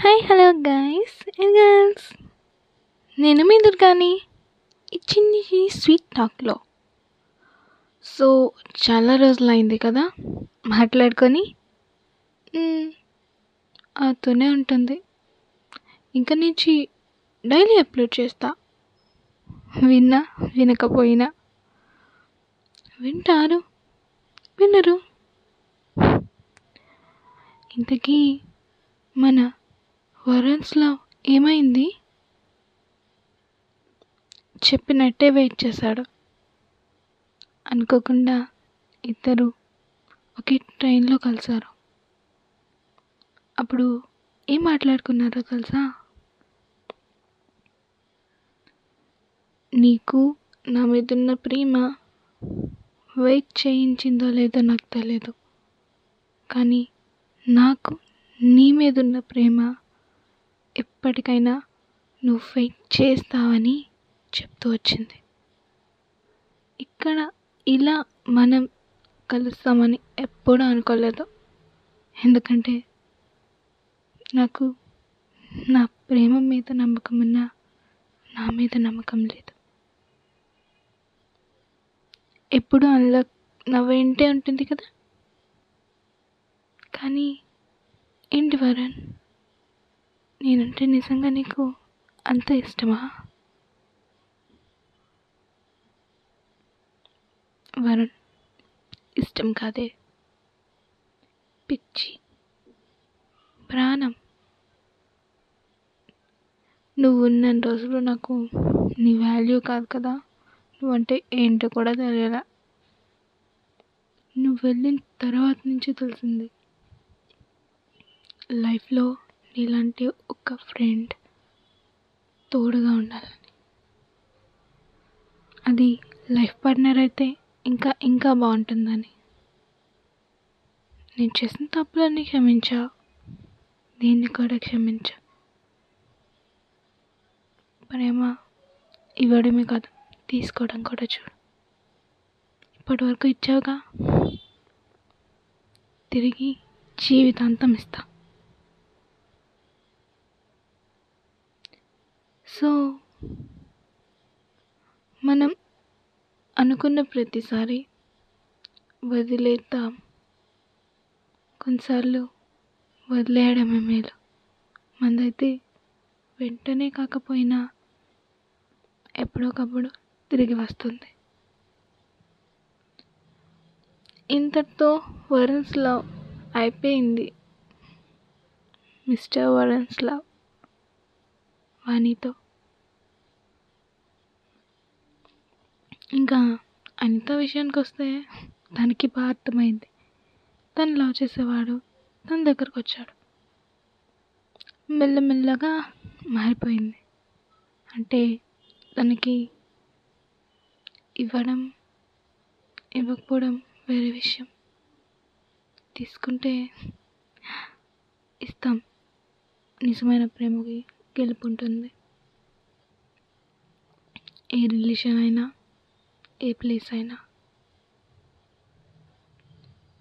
Hi hello guys and girls నేను మీ దుర్గాని ఇచ్చింది స్వీట్ టాక్లో సో చాలా రోజులు అయింది కదా మాట్లాడుకొని. మ్, అవుతూనే ఉంటుంది. ఇంకా నుంచి డైలీ అప్లోడ్ చేస్తా. విన్నా వినకపోయినా. వింటారు వినరు. ఇంతకీ మన వరన్స్లో ఏమైంది? చెప్పినట్టే వెయిట్ చేశాడు. అనుకోకుండా ఇద్దరు ఒకే ట్రైన్లో కలిశారు. అప్పుడు ఏం మాట్లాడుకున్నారో తెలుసా? నీకు నా మీదున్న ప్రేమ వెయిట్ చేయించిందో లేదో నాకు తెలియదు కానీ నాకు నీ మీదున్న ప్రేమ ఎప్పటికైనా నువ్వు ఫైట్ చేస్తావని చెప్తూ వచ్చింది. ఇక్కడ ఇలా మనం కలుస్తామని ఎప్పుడూ అనుకోలేదు. ఎందుకంటే నాకు నా ప్రేమ మీద నమ్మకం ఉన్నా నా మీద నమ్మకం లేదు. ఎప్పుడు అందులో నా వెంటే ఉంటుంది కదా? కానీ ఏంటి వరుణ్? నేనంటే నిజంగా నీకు అంత ఇష్టమా? వరుణ్ ఇష్టం కాదే. పిచ్చి. ప్రాణం. నువ్వు ఉన్న రోజులు నాకు నీ వాల్యూ కాదు కదా? నువ్వంటే ఏంటో కూడా తెలియలా. నువ్వు వెళ్ళిన తర్వాత నుంచి తెలిసింది. లైఫ్లో నీలాంటి ఒక ఫ్రెండ్ తోడుగా ఉండాలని. అది లైఫ్ పార్ట్నర్ అయితే ఇంకా ఇంకా బాగుంటుందని. నేను చేసిన తప్పులన్నీ క్షమించా. దీన్ని కూడా క్షమించా. ప్రేమ ఇవ్వడమే కాదు తీసుకోవడం కూడా చూడు. ఇప్పటి వరకు ఇచ్చావుగా? తిరిగి జీవితాంతం ఇస్తా. సో మనం అనుకున్న ప్రతిసారి వదిలేద్దాం. కొన్నిసార్లు వదిలేయడమే మేలు. మందైతే వెంటనే కాకపోయినా ఎప్పుడోకప్పుడు తిరిగి వస్తుంది. ఇంతటితో వరుణ్స్ లవ్ అయిపోయింది. మిస్టర్ వరుణ్స్ లవ్ వాణితో. ఇంకా అనిత విషయానికి వస్తే తనకి బాగా అర్థమైంది. తను లవ్ చేసేవాడు తన దగ్గరకు వచ్చాడు. మెల్లమెల్లగా మారిపోయింది. అంటే తనకి ఇవ్వడం ఇవ్వకపోవడం వేరే విషయం. తీసుకుంటే ఇస్తాం. నిజమైన ప్రేమకి గెలుపు ఉంటుంది. ఏ రిలేషన్ అయినా a place I know.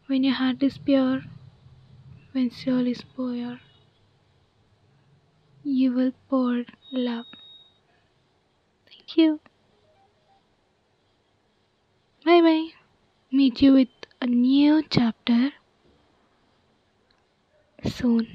When your heart is pure, when soul is pure, you will pour love. Thank you. Bye bye. Meet you with a new chapter soon.